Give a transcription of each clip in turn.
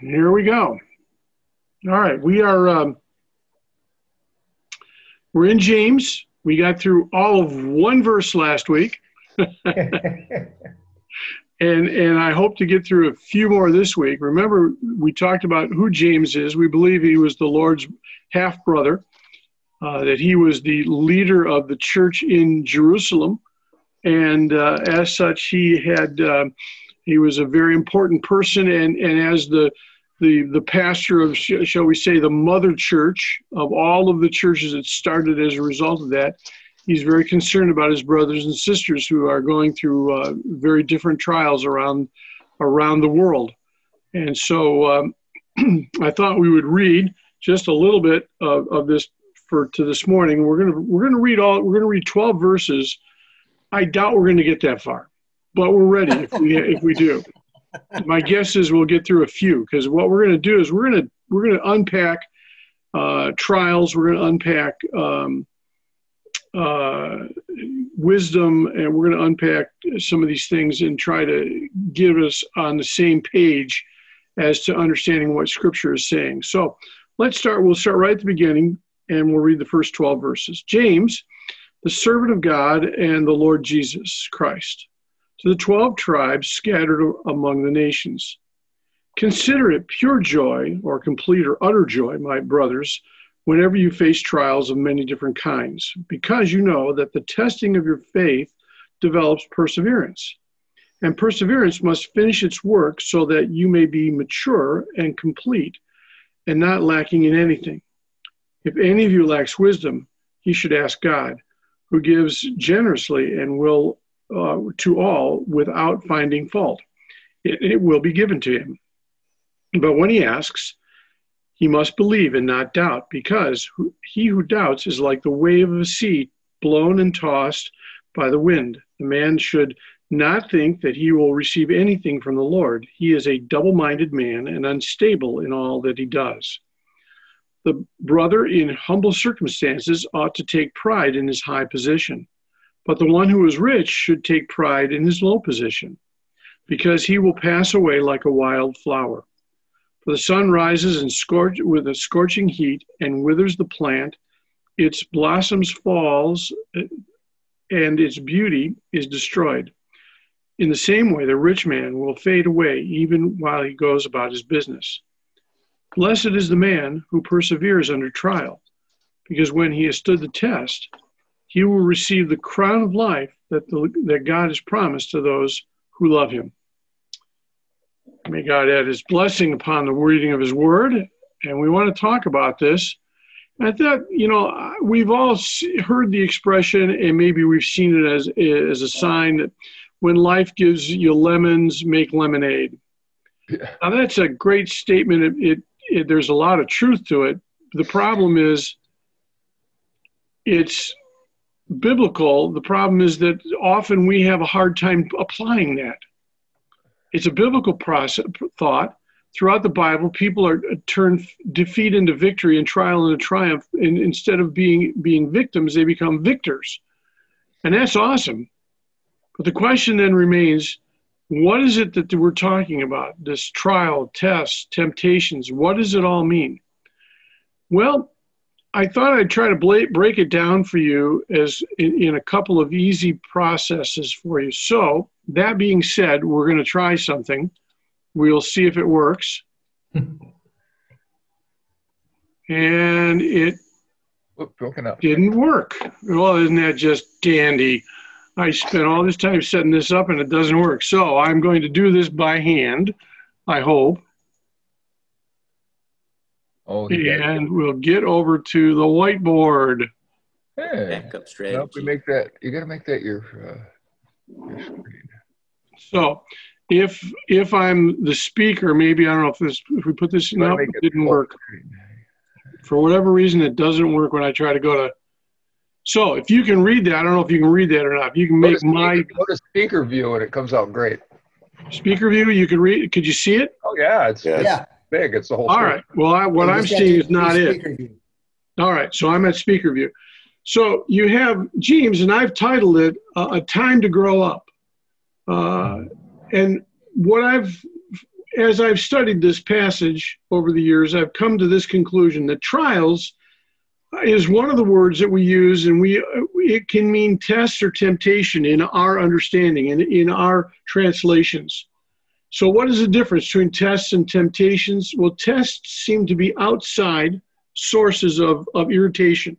here we go. All right, we are um, we're in James. We got through all of one verse last week, and and I hope to get through a few more this week. Remember, we talked about who James is. We believe he was the Lord's half brother, uh, that he was the leader of the church in Jerusalem, and uh, as such, he had uh, he was a very important person, and and as the the the pastor of shall we say the mother church of all of the churches that started as a result of that he's very concerned about his brothers and sisters who are going through uh, very different trials around around the world. And so um, i thought we would read just a little bit of, of this for to this morning. We're to we're to read all we're to read 12 verses. I doubt we're to get that far but we're ready if we if we do my guess is we'll get through a few because what we're going to do is we're going to we're going to unpack uh, trials. We're going to unpack um, uh, wisdom, and we're going to unpack some of these things and try to give us on the same page as to understanding what Scripture is saying. So let's start. We'll start right at the beginning, and we'll read the first twelve verses. James, the servant of God and the Lord Jesus Christ to the 12 tribes scattered among the nations. Consider it pure joy, or complete or utter joy, my brothers, whenever you face trials of many different kinds, because you know that the testing of your faith develops perseverance. And perseverance must finish its work so that you may be mature and complete and not lacking in anything. If any of you lacks wisdom, he should ask God, who gives generously and will uh, to all without finding fault. It, it will be given to him. But when he asks, he must believe and not doubt, because he who doubts is like the wave of a sea blown and tossed by the wind. The man should not think that he will receive anything from the Lord. He is a double minded man and unstable in all that he does. The brother in humble circumstances ought to take pride in his high position but the one who is rich should take pride in his low position, because he will pass away like a wild flower. For the sun rises and scorch, with a scorching heat and withers the plant, its blossoms falls, eh, and its beauty is destroyed. In the same way, the rich man will fade away even while he goes about his business. Blessed is the man who perseveres under trial, because when he has stood the test, he will receive the crown of life that, the, that God has promised to those who love him. May God add his blessing upon the reading of his word. And we want to talk about this. I thought, you know, we've all heard the expression, and maybe we've seen it as, as a sign that when life gives you lemons, make lemonade. Yeah. Now, that's a great statement. It, it, it, there's a lot of truth to it. The problem is, it's biblical. The problem is that often we have a hard time applying that. It's a biblical process, thought. Throughout the Bible, people are turned defeat into victory and trial into triumph. And instead of being being victims, they become victors, and that's awesome. But the question then remains: What is it that we're talking about? This trial, tests, temptations. What does it all mean? Well, I thought I'd try to break it down for you as in, in, a couple of easy processes for you. So, that being said, we're going to try something. We'll see if it works. and it didn't work. Well, isn't that just dandy? I spent all this time setting this up and it doesn't work. So, I'm going to do this by hand, I hope. Oh, and we'll get over to the whiteboard. Hey, backup strategy. Well, we make that. You got to make that your, uh, your screen. So, if if I'm the speaker, maybe I don't know if this if we put this no, it didn't work. For whatever reason, it doesn't work when I try to go to. So, if you can read that, I don't know if you can read that or not. If you can make speaker, my go to speaker view and it comes out great. Speaker view, you can read. Could you see it? Oh yeah, it's yeah. It's, big. It's the whole. All right. Well, I, what I'm seeing is not it. View. All right. So I'm at speaker view. So you have James, and I've titled it uh, "A Time to Grow Up," uh, and what I've as I've studied this passage over the years, I've come to this conclusion that trials is one of the words that we use, and we it can mean test or temptation in our understanding and in, in our translations. So, what is the difference between tests and temptations? Well, tests seem to be outside sources of, of irritation,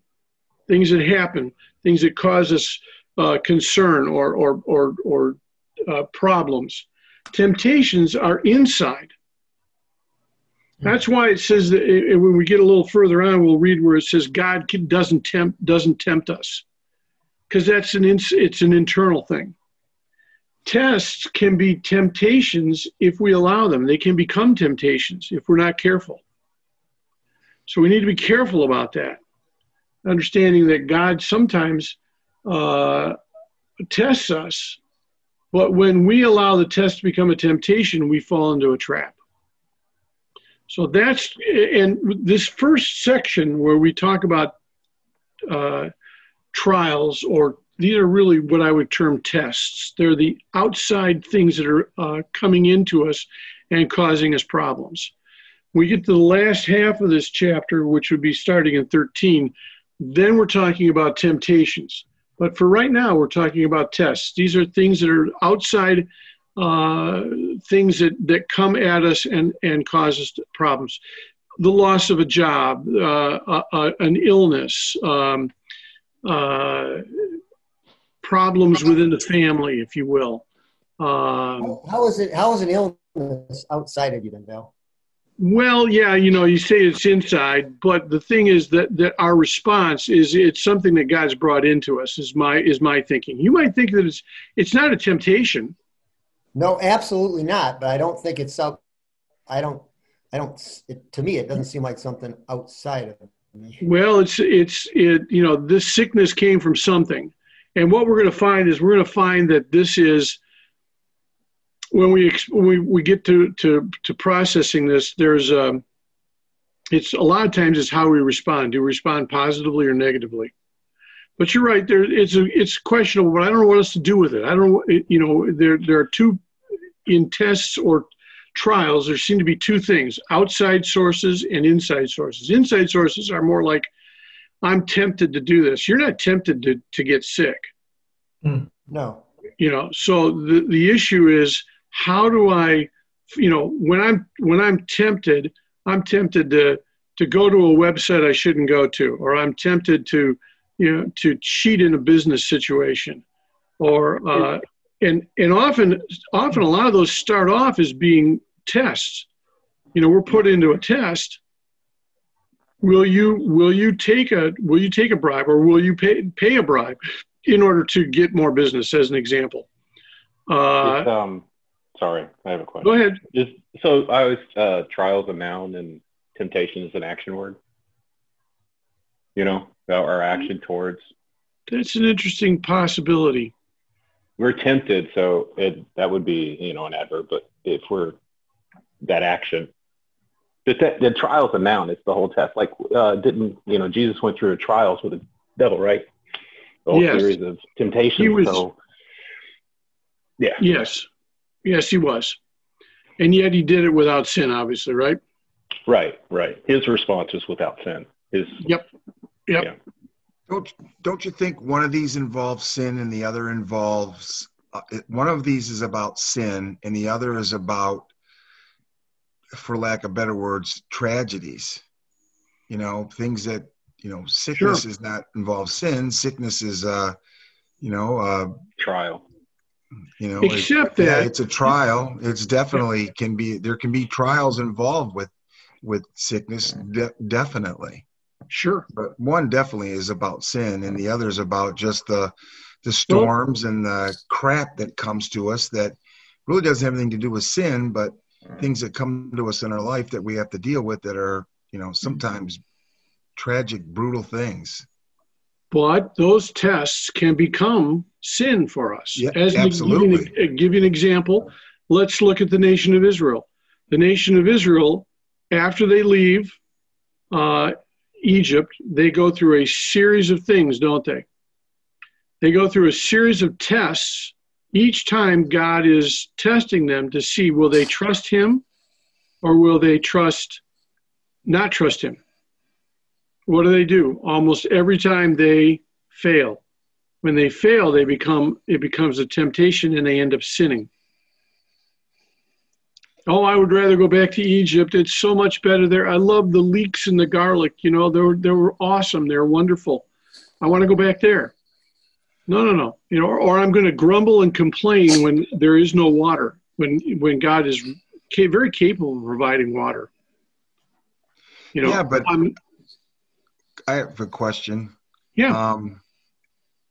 things that happen, things that cause us uh, concern or, or, or, or uh, problems. Temptations are inside. That's why it says that it, when we get a little further on, we'll read where it says God doesn't tempt doesn't tempt us, because that's an it's an internal thing. Tests can be temptations if we allow them. They can become temptations if we're not careful. So we need to be careful about that, understanding that God sometimes uh, tests us, but when we allow the test to become a temptation, we fall into a trap. So that's, and this first section where we talk about uh, trials, or these are really what I would term tests. They're the outside things that are uh, coming into us and causing us problems. We get to the last half of this chapter, which would be starting in 13, then we're talking about temptations. But for right now, we're talking about tests. These are things that are outside uh, things that, that come at us and, and cause us problems. The loss of a job, uh, an illness, um, uh, problems within the family, if you will. Um, how is it? How is an illness outside of you, then, Bill? Well, yeah, you know, you say it's inside, but the thing is that, that our response is it's something that God's brought into us. Is my is my thinking. You might think that it's it's not a temptation. No, absolutely not. But I don't think it's out. I don't. I don't. It, to me, it doesn't seem like something outside of me. Well, it's it's it. You know, this sickness came from something, and what we're going to find is we're going to find that this is when we when we, we get to, to to processing this, there's um, it's a lot of times it's how we respond. Do we respond positively or negatively? But you're right. There, it's a, it's questionable. But I don't know what else to do with it. I don't. You know, there there are two in tests or trials. There seem to be two things: outside sources and inside sources. Inside sources are more like, I'm tempted to do this. You're not tempted to to get sick. Mm, no. You know. So the the issue is how do I, you know, when I'm when I'm tempted, I'm tempted to to go to a website I shouldn't go to, or I'm tempted to, you know, to cheat in a business situation, or uh, and and often often a lot of those start off as being tests. You know, we're put into a test. Will you will you take a will you take a bribe or will you pay pay a bribe in order to get more business? As an example. Uh, um, Sorry, I have a question. Go ahead. Just so I was uh, trials a noun and temptation is an action word. You know, about our action towards. That's an interesting possibility. We're tempted, so it that would be you know an adverb. But if we're that action, the, the trial's a noun. It's the whole test. Like uh, didn't you know Jesus went through trials with the devil, right? The whole yes. series of temptations. He Was, so yeah. Yes. Yes, he was. And yet he did it without sin, obviously, right? Right, right. His response was without sin. His Yep. Yep. Yeah. Don't don't you think one of these involves sin and the other involves uh, one of these is about sin and the other is about for lack of better words tragedies. You know, things that, you know, sickness sure. is not involve sin, sickness is uh you know, uh trial. you know except it, that yeah, it's a trial. It's definitely can be there can be trials involved with with sickness de- definitely. Sure. But one definitely is about sin and the other is about just the the storms and the crap that comes to us that really doesn't have anything to do with sin but Mm. things that come to us in our life that we have to deal with that are you know mm. sometimes tragic brutal things but those tests can become sin for us. Yeah, As absolutely. Give you, an, uh, give you an example, let's look at the nation of Israel. The nation of Israel, after they leave uh, Egypt, they go through a series of things, don't they? They go through a series of tests. Each time God is testing them to see will they trust Him or will they trust, not trust Him? What do they do? Almost every time they fail. When they fail, they become it becomes a temptation and they end up sinning. Oh, I would rather go back to Egypt. It's so much better there. I love the leeks and the garlic. You know, they were they were awesome. They're wonderful. I want to go back there. No, no, no. You know, or, or I'm going to grumble and complain when there is no water. When when God is ca- very capable of providing water. You know, Yeah, but- I'm, I have a question. yeah. Um,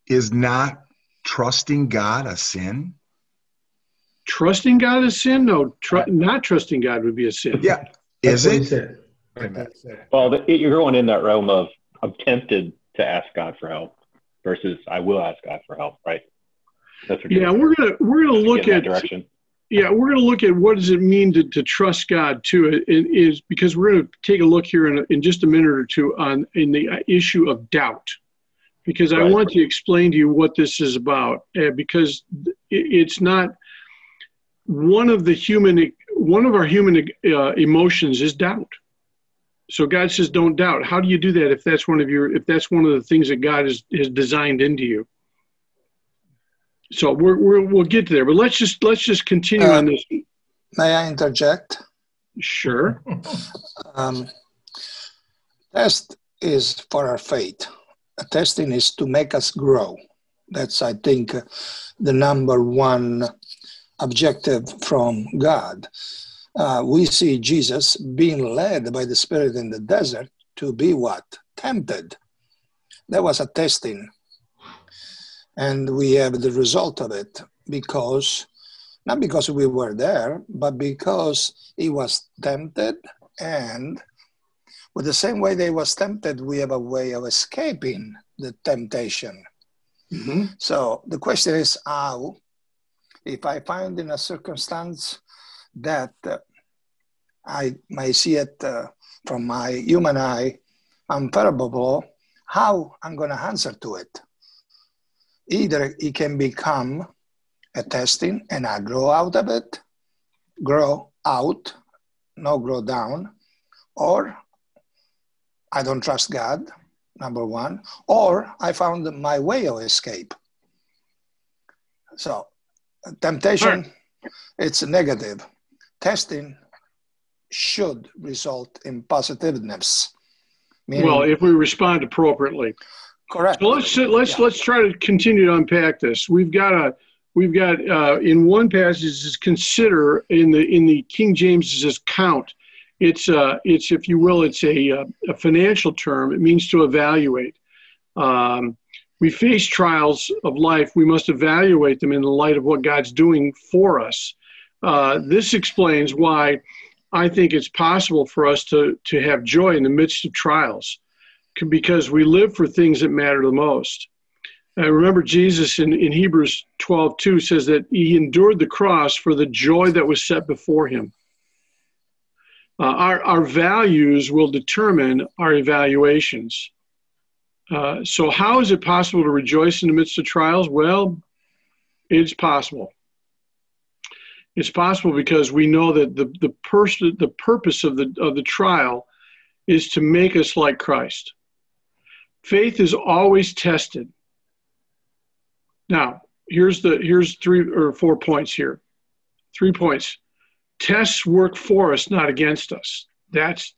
is not trusting God a sin? trusting God is sin? No, tr- not trusting God would be a sin. Yeah. Is That's it? said. Wait a minute. Well, the, you're going in that realm of I'm tempted to ask God for help versus I will ask God for help, right? That's what Yeah, we're gonna we're gonna look at direction. yeah we're gonna look at what does it mean to, to trust God too. It, is because we're gonna take a look here in, a, in just a minute or two on in the issue of doubt, because I want to explain to you what this is about. Uh, because it's not one of the human one of our human uh, emotions is doubt. So God says, "Don't doubt." How do you do that if that's one of your if that's one of the things that God has has designed into you? So we're, we're we'll get there, but let's just let's just continue Uh, on this. May I interject? Sure. Um, test is for our faith. Testing is to make us grow. That's, I think, the number one objective from God. Uh, we see Jesus being led by the Spirit in the desert to be what? Tempted. That was a testing. And we have the result of it because, not because we were there, but because he was tempted and with the same way they was tempted, we have a way of escaping the temptation. hmm So the question is how, if I find in a circumstance that uh, I may see it uh, from my human eye unfavorable, how I'm going to answer to it. Either it can become a testing and I grow out of it, grow out, no grow down, or I don't trust God, number one, or I found my way of escape. So, temptation, it's negative. Testing should result in positiveness. Meaning, Well, if we respond appropriately. correct. So let's let's Yeah. let's try to continue to unpack this. We've got a we've got uh, in one passage is consider in the in the King James is count. It's uh it's if you will it's a uh, a financial term. It means to evaluate. Um, we face trials of life. We must evaluate them in the light of what God's doing for us. Uh, this explains why I think it's possible for us to to have joy in the midst of trials because we live for things that matter the most. I remember Jesus in, in Hebrews 12, 2 says that he endured the cross for the joy that was set before him. Uh, our, our values will determine our evaluations. Uh, so, how is it possible to rejoice in the midst of trials? Well, it's possible. It's possible because we know that the, the, pers- the purpose of the, of the trial is to make us like Christ. Faith is always tested. Now, here's the here's three or four points here. Three points. Tests work for us, not against us. That's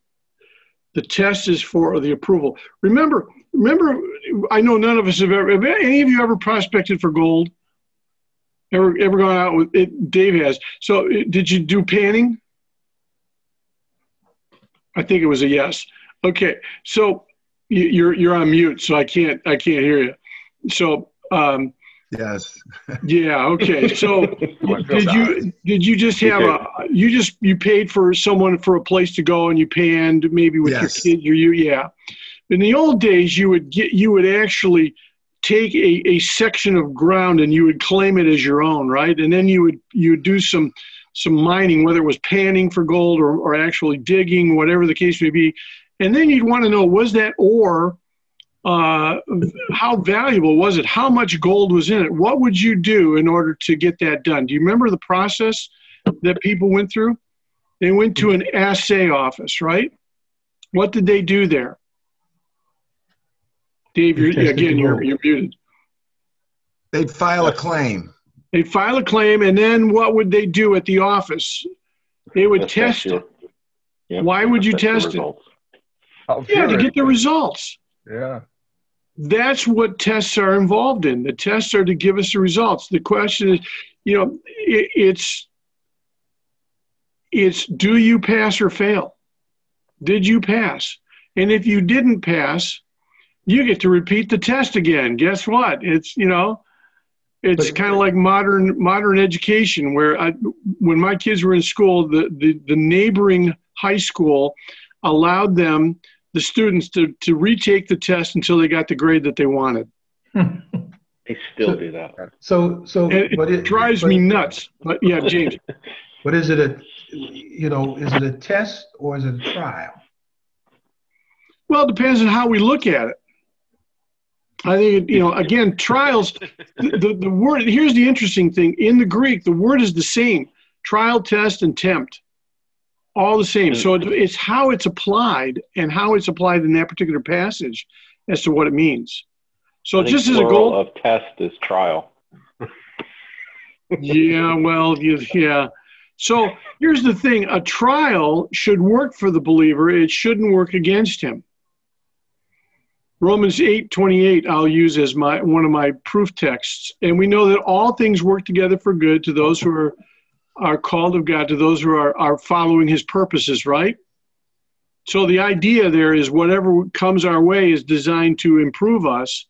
the test is for the approval. Remember, remember, I know none of us have ever have any of you ever prospected for gold? Ever ever gone out with it? Dave has. So did you do panning? I think it was a yes. Okay, so you- you're you're on mute, so I can't I can't hear you. So um, Yes. yeah, okay. So did you did you just have a you just you paid for someone for a place to go and you panned maybe with Yes. your kids or you yeah. In the old days, you would get you would actually take a, a section of ground and you would claim it as your own, right? And then you would you would do some some mining, whether it was panning for gold or, or actually digging, whatever the case may be. And then you'd want to know was that ore uh, how valuable was it? How much gold was in it? What would you do in order to get that done? Do you remember the process that people went through? They went to an assay office, right? What did they do there? Dave, you're, again, you're, you're muted. They'd file a claim. They'd file a claim, and then what would they do at the office? They would test it. Yep. Why would you test it? Oh, yeah, to get the results. Yeah. That's what tests are involved in. The tests are to give us the results. The question is, you know, it, it's it's do you pass or fail? Did you pass? And if you didn't pass, you get to repeat the test again. Guess what? It's you know, it's kind of like modern modern education where I, when my kids were in school, the, the, the neighboring high school allowed them the students to, to retake the test until they got the grade that they wanted. they still so, do that. So so it, but it drives but, me nuts. But yeah, James. But is it a you know, is it a test or is it a trial? Well, it depends on how we look at it. I think, you know, again, trials, the, the, word, here's the interesting thing. In the Greek, the word is the same trial, test, and tempt. All the same. So it's how it's applied and how it's applied in that particular passage as to what it means. So just as a goal of test is trial. yeah, well, yeah. So here's the thing a trial should work for the believer, it shouldn't work against him. Romans 8 28, I'll use as my one of my proof texts. And we know that all things work together for good to those who are, are called of God, to those who are, are following his purposes, right? So the idea there is whatever comes our way is designed to improve us.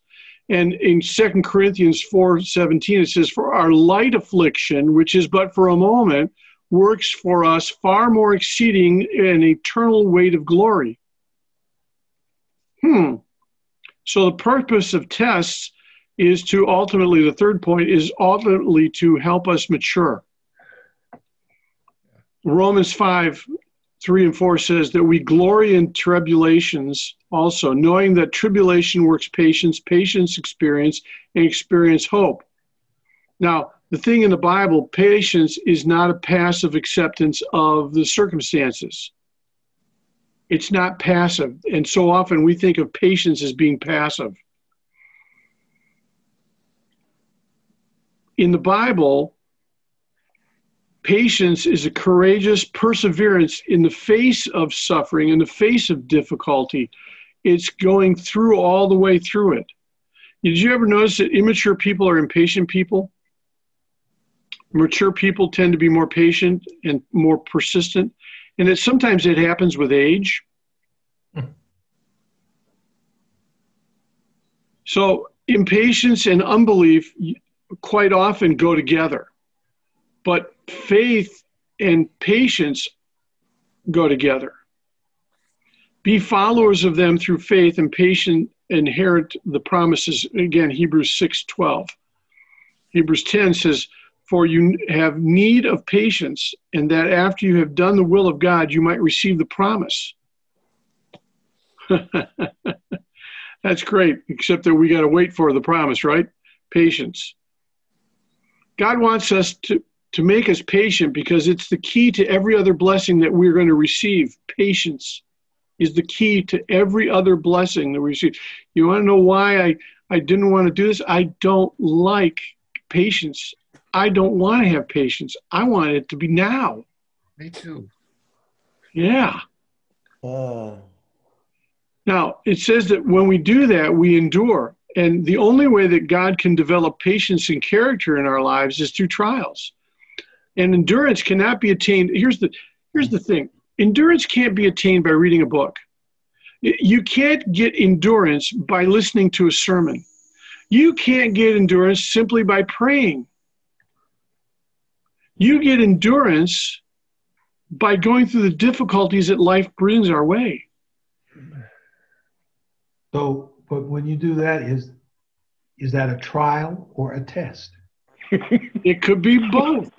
And in Second Corinthians 4 17, it says, For our light affliction, which is but for a moment, works for us far more exceeding an eternal weight of glory. Hmm. So the purpose of tests is to ultimately, the third point is ultimately to help us mature. Romans 5 3 and 4 says that we glory in tribulations also, knowing that tribulation works patience, patience experience, and experience hope. Now, the thing in the Bible, patience is not a passive acceptance of the circumstances. It's not passive. And so often we think of patience as being passive. In the Bible, patience is a courageous perseverance in the face of suffering, in the face of difficulty. It's going through all the way through it. Did you ever notice that immature people are impatient people? Mature people tend to be more patient and more persistent and that sometimes it happens with age. Hmm. So impatience and unbelief quite often go together, but faith and patience go together. Be followers of them through faith and patient inherit the promises. Again, Hebrews 6 12. Hebrews 10 says, for you have need of patience, and that after you have done the will of God, you might receive the promise. That's great, except that we got to wait for the promise, right? Patience. God wants us to, to make us patient because it's the key to every other blessing that we're going to receive. Patience is the key to every other blessing that we receive. You want to know why I, I didn't want to do this? I don't like patience. I don't want to have patience. I want it to be now. Me too. Yeah. Uh. Now, it says that when we do that, we endure. And the only way that God can develop patience and character in our lives is through trials. And endurance cannot be attained. Here's the, here's the thing endurance can't be attained by reading a book. You can't get endurance by listening to a sermon. You can't get endurance simply by praying. You get endurance by going through the difficulties that life brings our way. So, but when you do that, is is that a trial or a test? it could be both.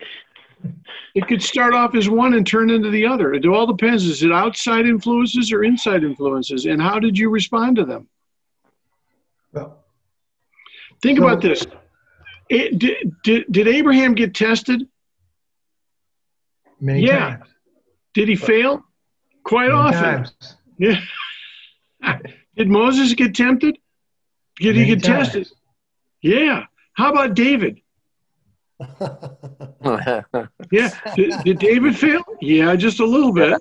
It could start off as one and turn into the other. It all depends. Is it outside influences or inside influences? And how did you respond to them? Well, think so, about this. It, did, did, did Abraham get tested? Many yeah. times. Did he fail? Quite Many often. times. Yeah. Did Moses get tempted? Did he Many get tested? Yeah. How about David? Yeah. Did, did David fail? Yeah, just a little bit.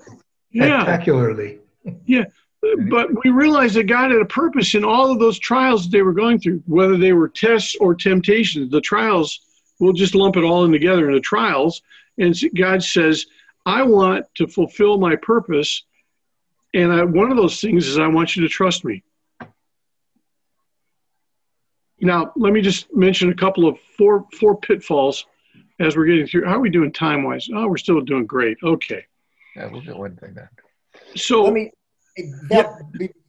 Yeah. Spectacularly. Yeah. But we realized that God had a purpose in all of those trials that they were going through, whether they were tests or temptations. The trials, we'll just lump it all in together into trials. And God says, I want to fulfill my purpose. And I, one of those things is I want you to trust me. Now, let me just mention a couple of four four pitfalls as we're getting through. How are we doing time wise? Oh, we're still doing great. Okay. Yeah, we'll get one thing then. So, Let me, that,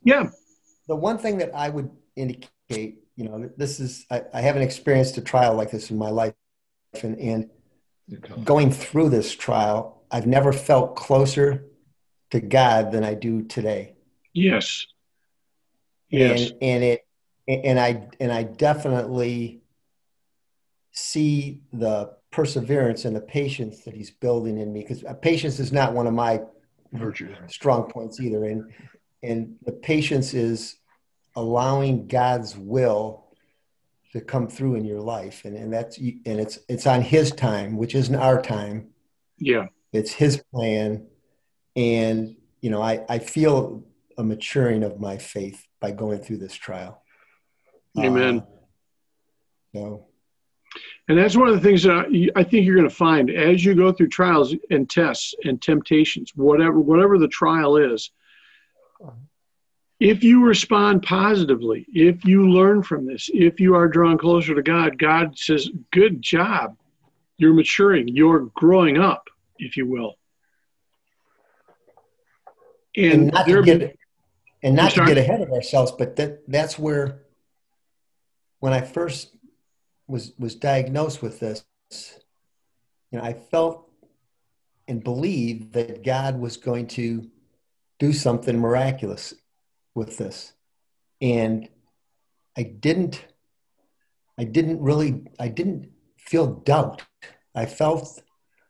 yeah, the one thing that I would indicate, you know, this is, I, I haven't experienced a trial like this in my life. And, and going through this trial, I've never felt closer to God than I do today. yes. Yes. And, and it, and I, and I definitely see the perseverance and the patience that he's building in me because uh, patience is not one of my Virtue. strong points either. And and the patience is allowing God's will to come through in your life, and and that's and it's it's on His time, which isn't our time. Yeah. It's His plan, and you know I I feel a maturing of my faith by going through this trial. Amen. Uh, so And that's one of the things that I, I think you're going to find as you go through trials and tests and temptations, whatever whatever the trial is. If you respond positively, if you learn from this, if you are drawn closer to God, God says, "Good job. You're maturing. You're growing up, if you will." and, And, not to get and not to get ahead of ourselves, but that that's where when I first was was diagnosed with this, you know, I felt and believed that God was going to do something miraculous with this. And I didn't I didn't really I didn't feel doubt. I felt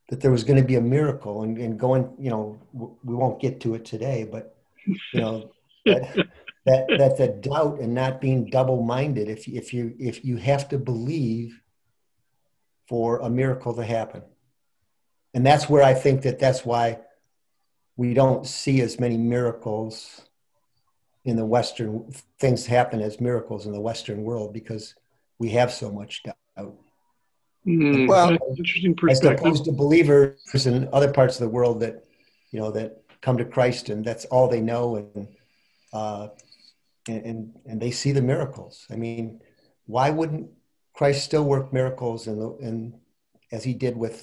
that there was going to be a miracle and, and going, you know, w- we won't get to it today, but you know, that, that that the doubt and not being double-minded if if you if you have to believe for a miracle to happen and that's where i think that that's why we don't see as many miracles in the western things happen as miracles in the western world because we have so much doubt Mm, Well- interesting as opposed to believers in other parts of the world that you know that come to Christ and that's all they know and uh, and, and and they see the miracles. I mean, why wouldn't Christ still work miracles and and as he did with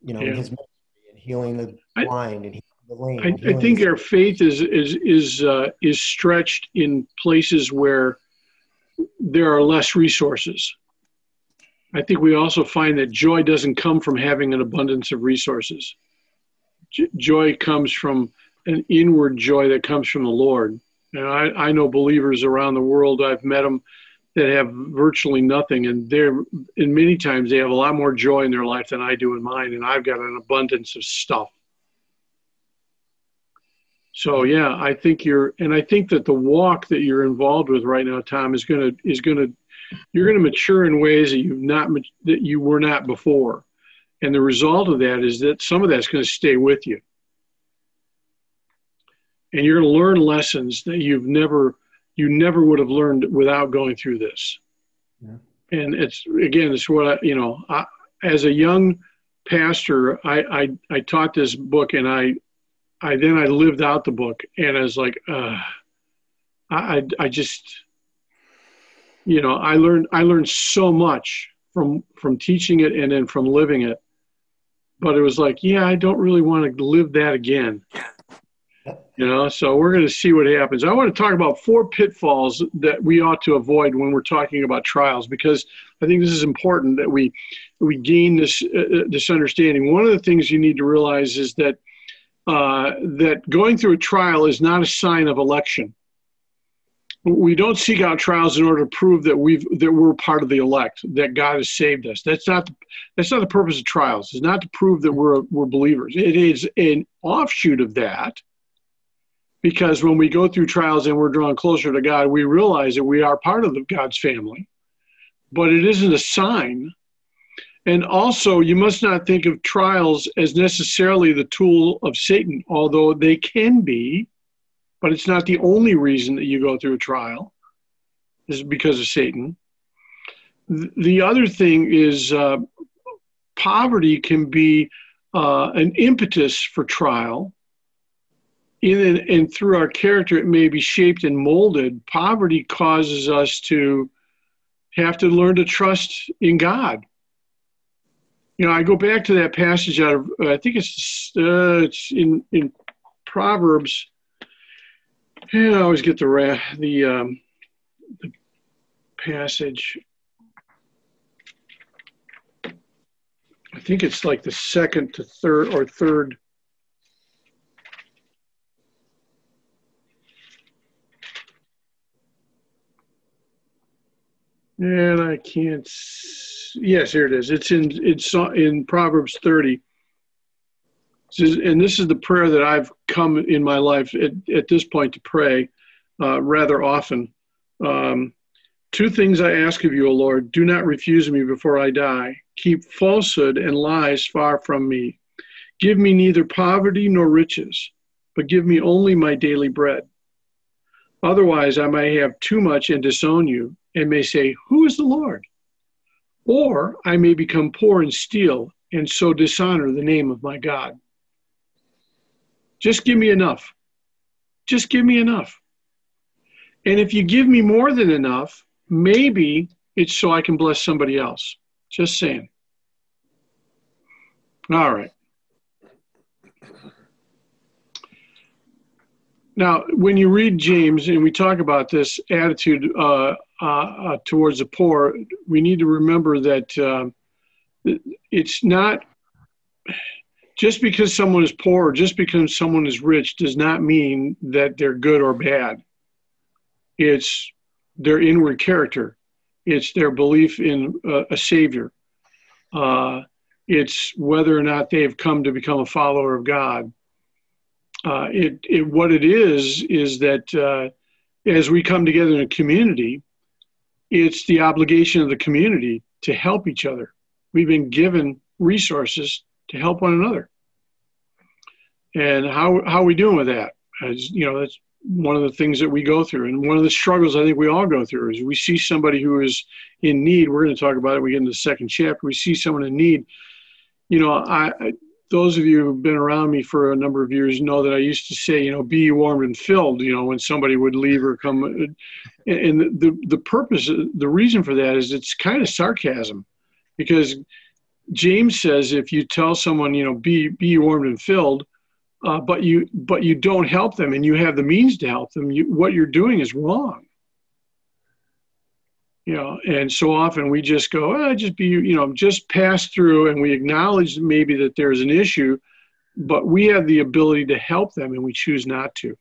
you know Yeah. his ministry and healing the I- blind and healing the. I, I think our faith is is is uh, is stretched in places where there are less resources. I think we also find that joy doesn't come from having an abundance of resources. J- joy comes from an inward joy that comes from the Lord. And I, I know believers around the world. I've met them that have virtually nothing, and they're and many times they have a lot more joy in their life than I do in mine. And I've got an abundance of stuff. So yeah, I think you're, and I think that the walk that you're involved with right now, Tom, is gonna is gonna you're gonna mature in ways that you've not that you were not before, and the result of that is that some of that's going to stay with you, and you're going to learn lessons that you've never you never would have learned without going through this. Yeah. And it's again, it's what I you know, I, as a young pastor, I, I I taught this book and I I then I lived out the book, and I was like, uh, I, I just, you know, I learned I learned so much from from teaching it and then from living it, but it was like, yeah, I don't really want to live that again. You know, so we're going to see what happens. I want to talk about four pitfalls that we ought to avoid when we're talking about trials, because I think this is important that we we gain this uh, this understanding. One of the things you need to realize is that uh, that going through a trial is not a sign of election. We don't seek out trials in order to prove that we've that we're part of the elect, that God has saved us. That's not the, that's not the purpose of trials. It's not to prove that we're we're believers. It is an offshoot of that because when we go through trials and we're drawn closer to God, we realize that we are part of the God's family. But it isn't a sign. And also, you must not think of trials as necessarily the tool of Satan, although they can be, but it's not the only reason that you go through a trial, is because of Satan. The other thing is uh, poverty can be uh, an impetus for trial in and, and through our character, it may be shaped and molded. Poverty causes us to have to learn to trust in God. You know, I go back to that passage out of I think it's uh, it's in in Proverbs. Yeah, I always get the the um, the passage. I think it's like the second to third or third And I can't. Yes, here it is. It's in it's in Proverbs 30. and this is the prayer that I've come in my life at, at this point to pray uh, rather often. Um, Two things I ask of you, O Lord do not refuse me before I die. Keep falsehood and lies far from me. Give me neither poverty nor riches, but give me only my daily bread. Otherwise, I may have too much and disown you and may say, Who is the Lord? Or I may become poor and steal and so dishonor the name of my God. Just give me enough. Just give me enough. And if you give me more than enough, maybe it's so I can bless somebody else. Just saying. All right. Now, when you read James and we talk about this attitude uh, towards the poor, we need to remember that uh, it's not just because someone is poor, just because someone is rich, does not mean that they're good or bad. It's their inward character, it's their belief in uh, a savior, uh, it's whether or not they've come to become a follower of God. Uh, it, it, what it is is that uh, as we come together in a community, it's the obligation of the community to help each other. We've been given resources to help one another. And how, how are we doing with that? As, you know, that's one of the things that we go through. And one of the struggles I think we all go through is we see somebody who is in need. We're going to talk about it. We get into the second chapter. We see someone in need. You know, I, I those of you who've been around me for a number of years know that I used to say, you know, be warmed and filled, you know, when somebody would leave or come. And the, the purpose, the reason for that is it's kind of sarcasm because James says if you tell someone, you know, be, be warmed and filled, uh, but you but you don't help them and you have the means to help them, you, what you're doing is wrong you know and so often we just go oh, just be you know just pass through and we acknowledge maybe that there's an issue but we have the ability to help them and we choose not to.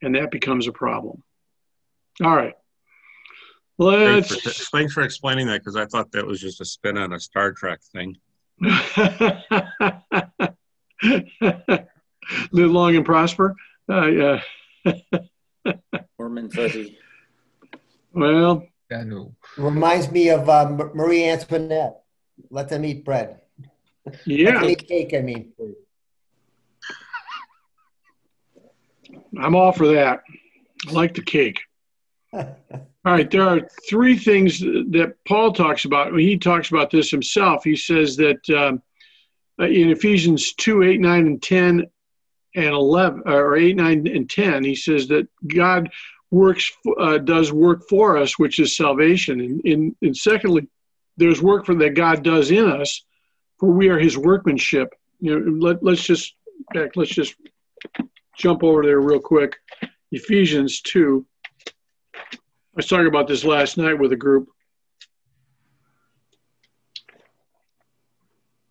And that becomes a problem. All right. Let's thanks for, thanks for explaining that because i thought that was just a spin on a star trek thing. Live long and prosper? Uh, yeah. Warm and fuzzy well, yeah, no. Reminds me of uh, Marie Antoinette. Let them eat bread. Yeah. Let them eat cake, I mean. I'm all for that. I like the cake. all right, there are three things that Paul talks about. He talks about this himself. He says that um, in Ephesians 2 8, 9, and 10 and 11, or 8, 9, and 10, he says that God works uh, does work for us, which is salvation. And, and, and secondly, there's work for that God does in us, for we are His workmanship. You know, let, let's just. Let's just jump over there real quick. Ephesians two. I was talking about this last night with a group.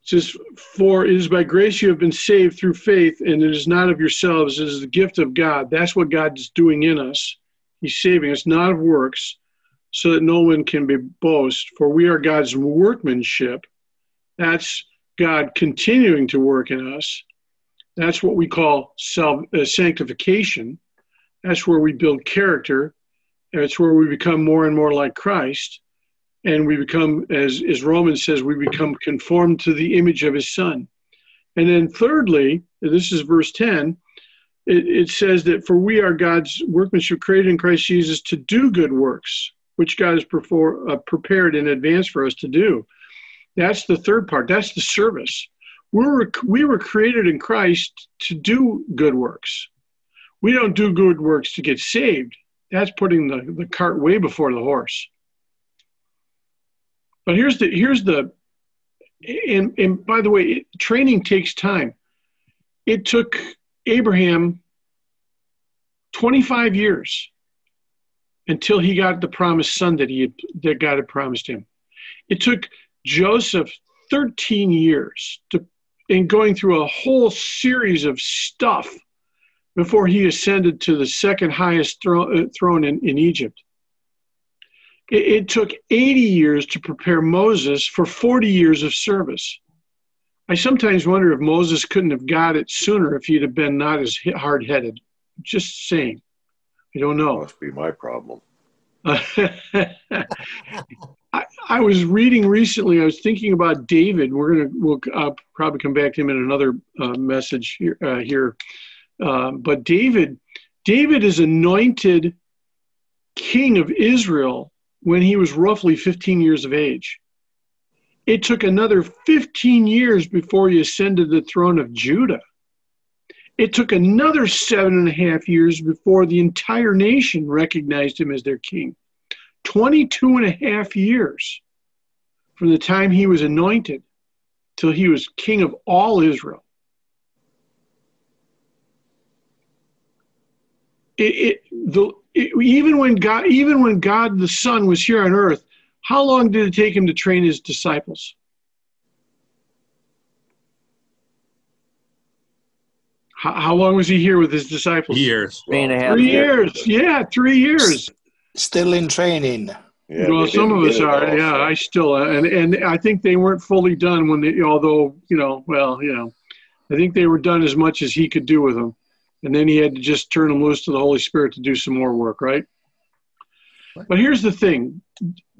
Says, For it is by grace you have been saved through faith, and it is not of yourselves, it is the gift of God. That's what God's doing in us. He's saving us not of works, so that no one can be boast, for we are God's workmanship. That's God continuing to work in us, That's what we call self uh, sanctification. That's where we build character. That's where we become more and more like Christ, and we become, as as Romans says, we become conformed to the image of His Son. And then, thirdly, this is verse ten. It, it says that for we are God's workmanship, created in Christ Jesus to do good works, which God has uh, prepared in advance for us to do. That's the third part. That's the service. We were, we were created in Christ to do good works. We don't do good works to get saved. That's putting the, the cart way before the horse. But here's the here's the and and by the way, it, training takes time. It took Abraham 25 years until he got the promised son that he had, that God had promised him. It took Joseph 13 years to in going through a whole series of stuff before he ascended to the second highest uh, throne in, in Egypt. It, it took 80 years to prepare Moses for 40 years of service. I sometimes wonder if Moses couldn't have got it sooner if he'd have been not as hard headed. Just saying. I don't know. Must be my problem. I, I was reading recently. I was thinking about David. We're gonna we'll uh, probably come back to him in another uh, message here. Uh, here. Uh, but David, David is anointed king of Israel when he was roughly 15 years of age. It took another 15 years before he ascended the throne of Judah. It took another seven and a half years before the entire nation recognized him as their king. 22 and a half years from the time he was anointed till he was king of all Israel. It, it, the, it, even when God, even when God the Son was here on earth, how long did it take him to train his disciples? How, how long was he here with his disciples? Years. three years. years. Yeah, three years. Still in training. Yeah, well, they some of us are. all, Yeah, so. I still uh, and and I think they weren't fully done when they. Although you know, well, you know, I think they were done as much as he could do with them, and then he had to just turn them loose to the Holy Spirit to do some more work, right? But here's the thing: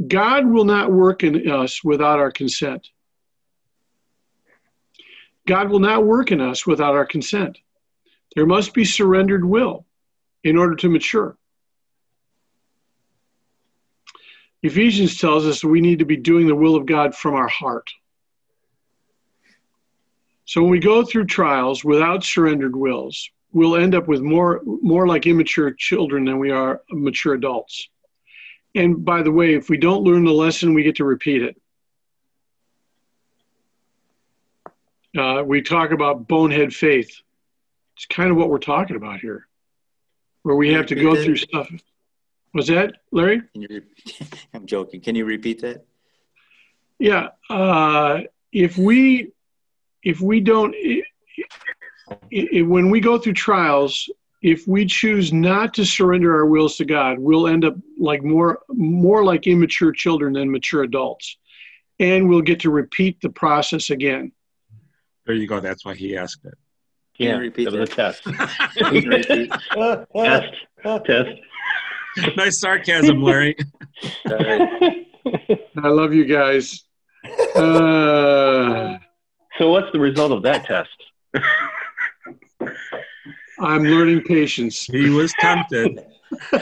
God will not work in us without our consent. God will not work in us without our consent. There must be surrendered will in order to mature. Ephesians tells us we need to be doing the will of God from our heart. So when we go through trials without surrendered wills, we'll end up with more more like immature children than we are mature adults. And by the way, if we don't learn the lesson, we get to repeat it. Uh, we talk about bonehead faith. It's kind of what we're talking about here, where we have to go it. through stuff. Was that Larry? Can you repeat? I'm joking. Can you repeat that? Yeah, uh, if we if we don't i i when we go through trials, if we choose not to surrender our wills to God, we'll end up like more more like immature children than mature adults, and we'll get to repeat the process again. There you go. That's why he asked it. Can you Yeah, repeat that was a test. Can you repeat? test. Test. nice sarcasm, Larry. I love you guys. Uh, so what's the result of that test? I'm learning patience. He was tempted.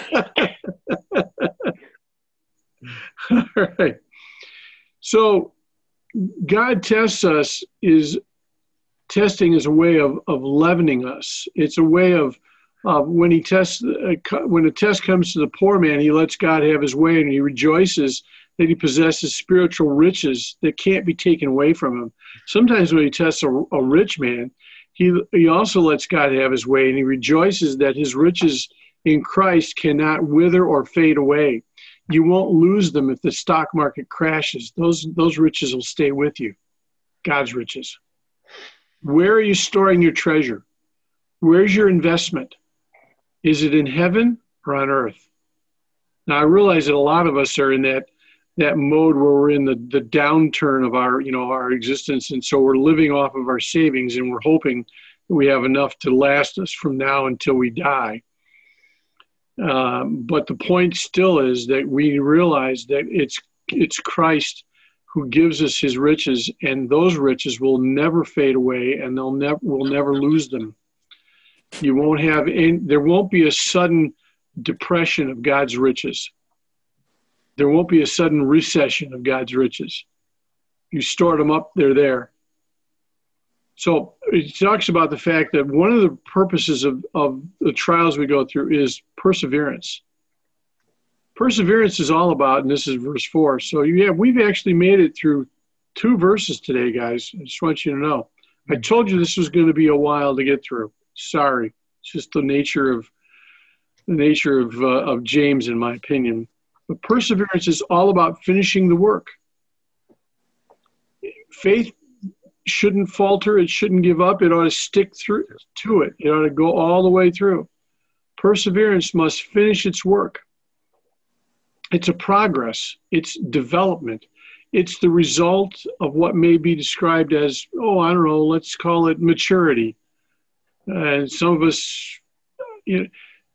All right. So God tests us is testing is a way of, of leavening us. It's a way of uh, when he tests uh, when a test comes to the poor man, he lets God have his way and he rejoices that he possesses spiritual riches that can't be taken away from him. Sometimes when he tests a, a rich man, he he also lets God have his way and he rejoices that his riches in Christ cannot wither or fade away you won't lose them if the stock market crashes. Those those riches will stay with you. God's riches. Where are you storing your treasure? Where's your investment? Is it in heaven or on earth? Now I realize that a lot of us are in that that mode where we're in the, the downturn of our you know our existence and so we're living off of our savings and we're hoping we have enough to last us from now until we die. Um, but the point still is that we realize that it's it's Christ who gives us His riches, and those riches will never fade away, and they'll never we'll never lose them. You won't have any, there won't be a sudden depression of God's riches. There won't be a sudden recession of God's riches. You stored them up, they're there. So it talks about the fact that one of the purposes of, of the trials we go through is perseverance. Perseverance is all about, and this is verse four. So yeah, we've actually made it through two verses today, guys. I just want you to know. I told you this was going to be a while to get through. Sorry, it's just the nature of the nature of uh, of James, in my opinion. But perseverance is all about finishing the work. Faith shouldn't falter. It shouldn't give up. It ought to stick through to it. It ought to go all the way through. Perseverance must finish its work. It's a progress. It's development. It's the result of what may be described as, oh, I don't know, let's call it maturity. And some of us, you know,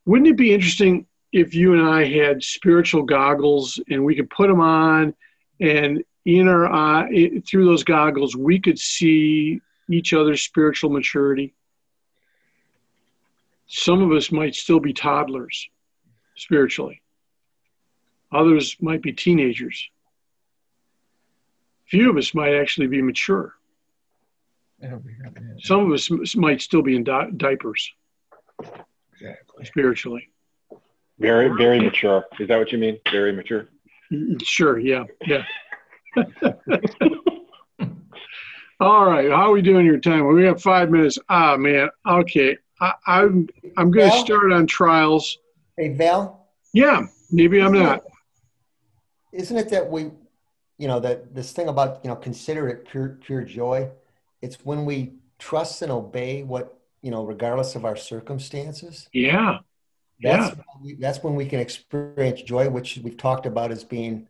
wouldn't it be interesting if you and I had spiritual goggles and we could put them on and in our eye, through those goggles, we could see each other's spiritual maturity. Some of us might still be toddlers spiritually, others might be teenagers. Few of us might actually be mature. Some of us might still be in di- diapers Exactly. spiritually. Very, very mature. Is that what you mean? Very mature. Sure, yeah, yeah. All right, how are we doing your time? We have five minutes. Ah, man. Okay, I, I'm I'm going to start on trials. Hey, Val, Yeah, maybe I'm not. isn't it that we, you know, that this thing about, you know, consider it pure, pure joy? It's when we trust and obey what, you know, regardless of our circumstances. Yeah, That's, when we- that's when we can experience joy, which we've talked about as being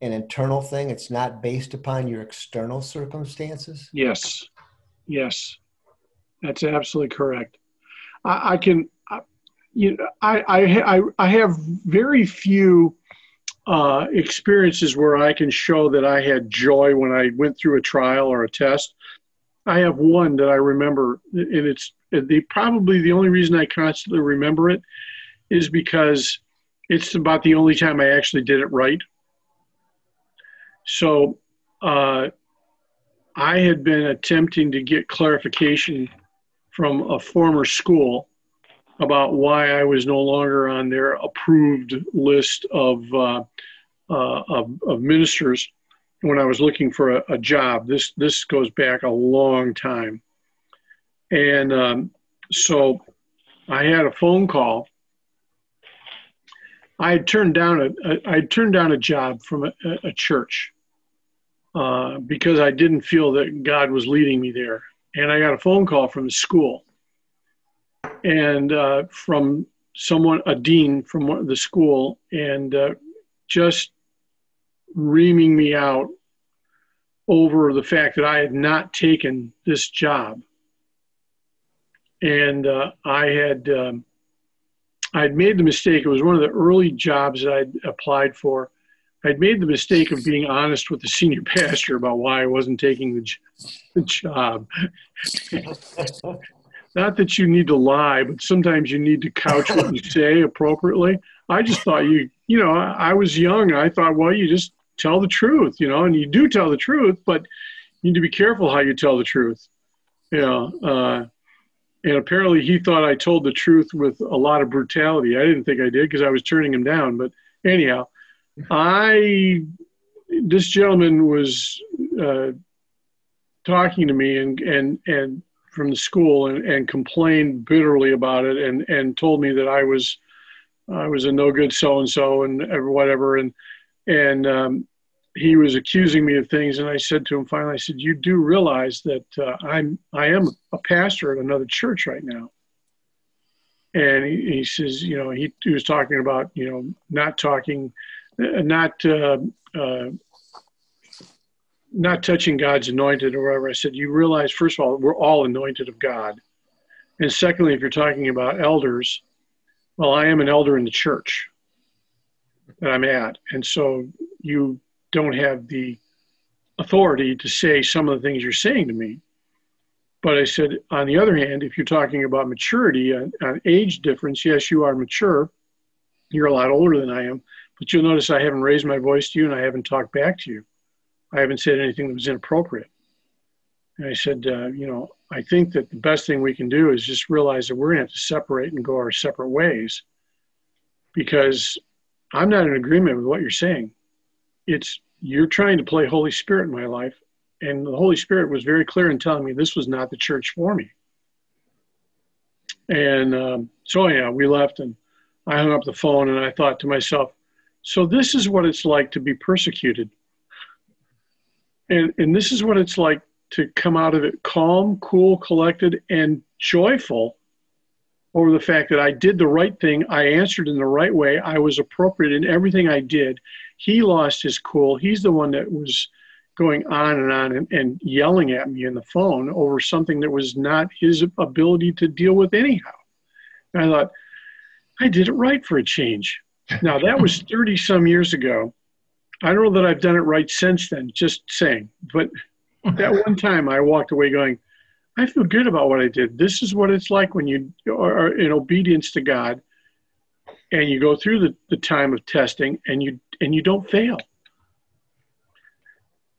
an internal thing. It's not based upon your external circumstances. yes, yes. That's absolutely correct. I, I can, I, you know, I, I I I have very few uh, experiences where I can show that I had joy when I went through a trial or a test. I have one that I remember, and it's the probably the only reason I constantly remember it is because it's about the only time I actually did it right. So uh, I had been attempting to get clarification from a former school about why I was no longer on their approved list of, uh, uh, of, of ministers when I was looking for a, a job. This this goes back a long time, and um, so I had a phone call. I had turned down a, I had turned down a job from a, a- church uh, because I didn't feel that God was leading me there, and I got a phone call from the school, and uh, from someone a dean from the school, and uh, just reaming me out over the fact that I had not taken this job. And uh, I had um, I had made the mistake. It was one of the early jobs that I'd applied for. I'd made the mistake of being honest with the senior pastor about why I wasn't taking the, the job. Not that you need to lie, but sometimes you need to couch what you say appropriately. I just thought you, you know, I, was young. And I thought, well, you just tell the truth, you know, and you do tell the truth, but you need to be careful how you tell the truth. You know, uh, and apparently he thought I told the truth with a lot of brutality. I didn't think I did because I was turning him down. But anyhow, I, this gentleman was uh, talking to me and, and, and from the school and, and complained bitterly about it and, and told me that I was, I was a no good so and so and whatever. And, and um, he was accusing me of things. And I said to him finally, I said, "You do realize that uh, I'm I am a pastor at another church right now." And he, he says, you know, he, he was talking about you know not talking, uh, not uh, uh, not touching God's anointed or whatever. I said, "You realize, first of all, we're all anointed of God." And secondly, if you're talking about elders, well, I am an elder in the church that I'm at. And so you don't have the authority to say some of the things you're saying to me. But I said, on the other hand, if you're talking about maturity and, age difference, yes, you are mature. You're a lot older than I am. But you'll notice I haven't raised my voice to you and I haven't talked back to you. I haven't said anything that was inappropriate. And I said, uh, you know, I think that the best thing we can do is just realize that we're going to have to separate and go our separate ways because I'm not in agreement with what you're saying. It's you're trying to play Holy Spirit in my life. And the Holy Spirit was very clear in telling me this was not the church for me. And um, so, yeah, we left and I hung up the phone and I thought to myself, so this is what it's like to be persecuted. And, and this is what it's like to come out of it calm, cool, collected, and joyful over the fact that I did the right thing. I answered in the right way. I was appropriate in everything I did. He lost his cool. He's the one that was going on and on and, and yelling at me in the phone over something that was not his ability to deal with anyhow. And I thought, I did it right for a change. Now, that was 30 some years ago. I don't know that I've done it right since then, just saying. But that one time I walked away going, I feel good about what I did. This is what it's like when you are in obedience to God and you go through the, the time of testing and you and you don't fail.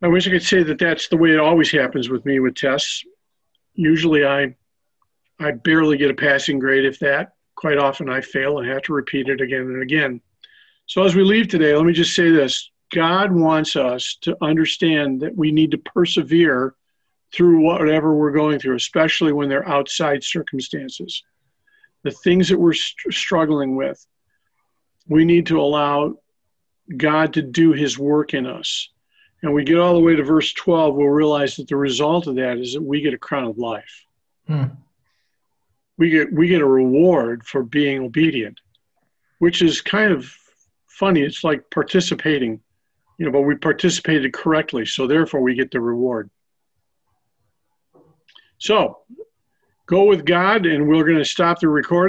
I wish I could say that that's the way it always happens with me with tests. Usually I I barely get a passing grade if that. Quite often I fail and have to repeat it again and again. So as we leave today, let me just say this. God wants us to understand that we need to persevere through whatever we're going through, especially when they're outside circumstances. The things that we're st- struggling with, we need to allow God to do his work in us. And we get all the way to verse 12, we'll realize that the result of that is that we get a crown of life. Hmm. We get we get a reward for being obedient, which is kind of funny. It's like participating, you know, but we participated correctly, so therefore we get the reward. So go with God, and we're going to stop the recording.